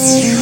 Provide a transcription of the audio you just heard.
you.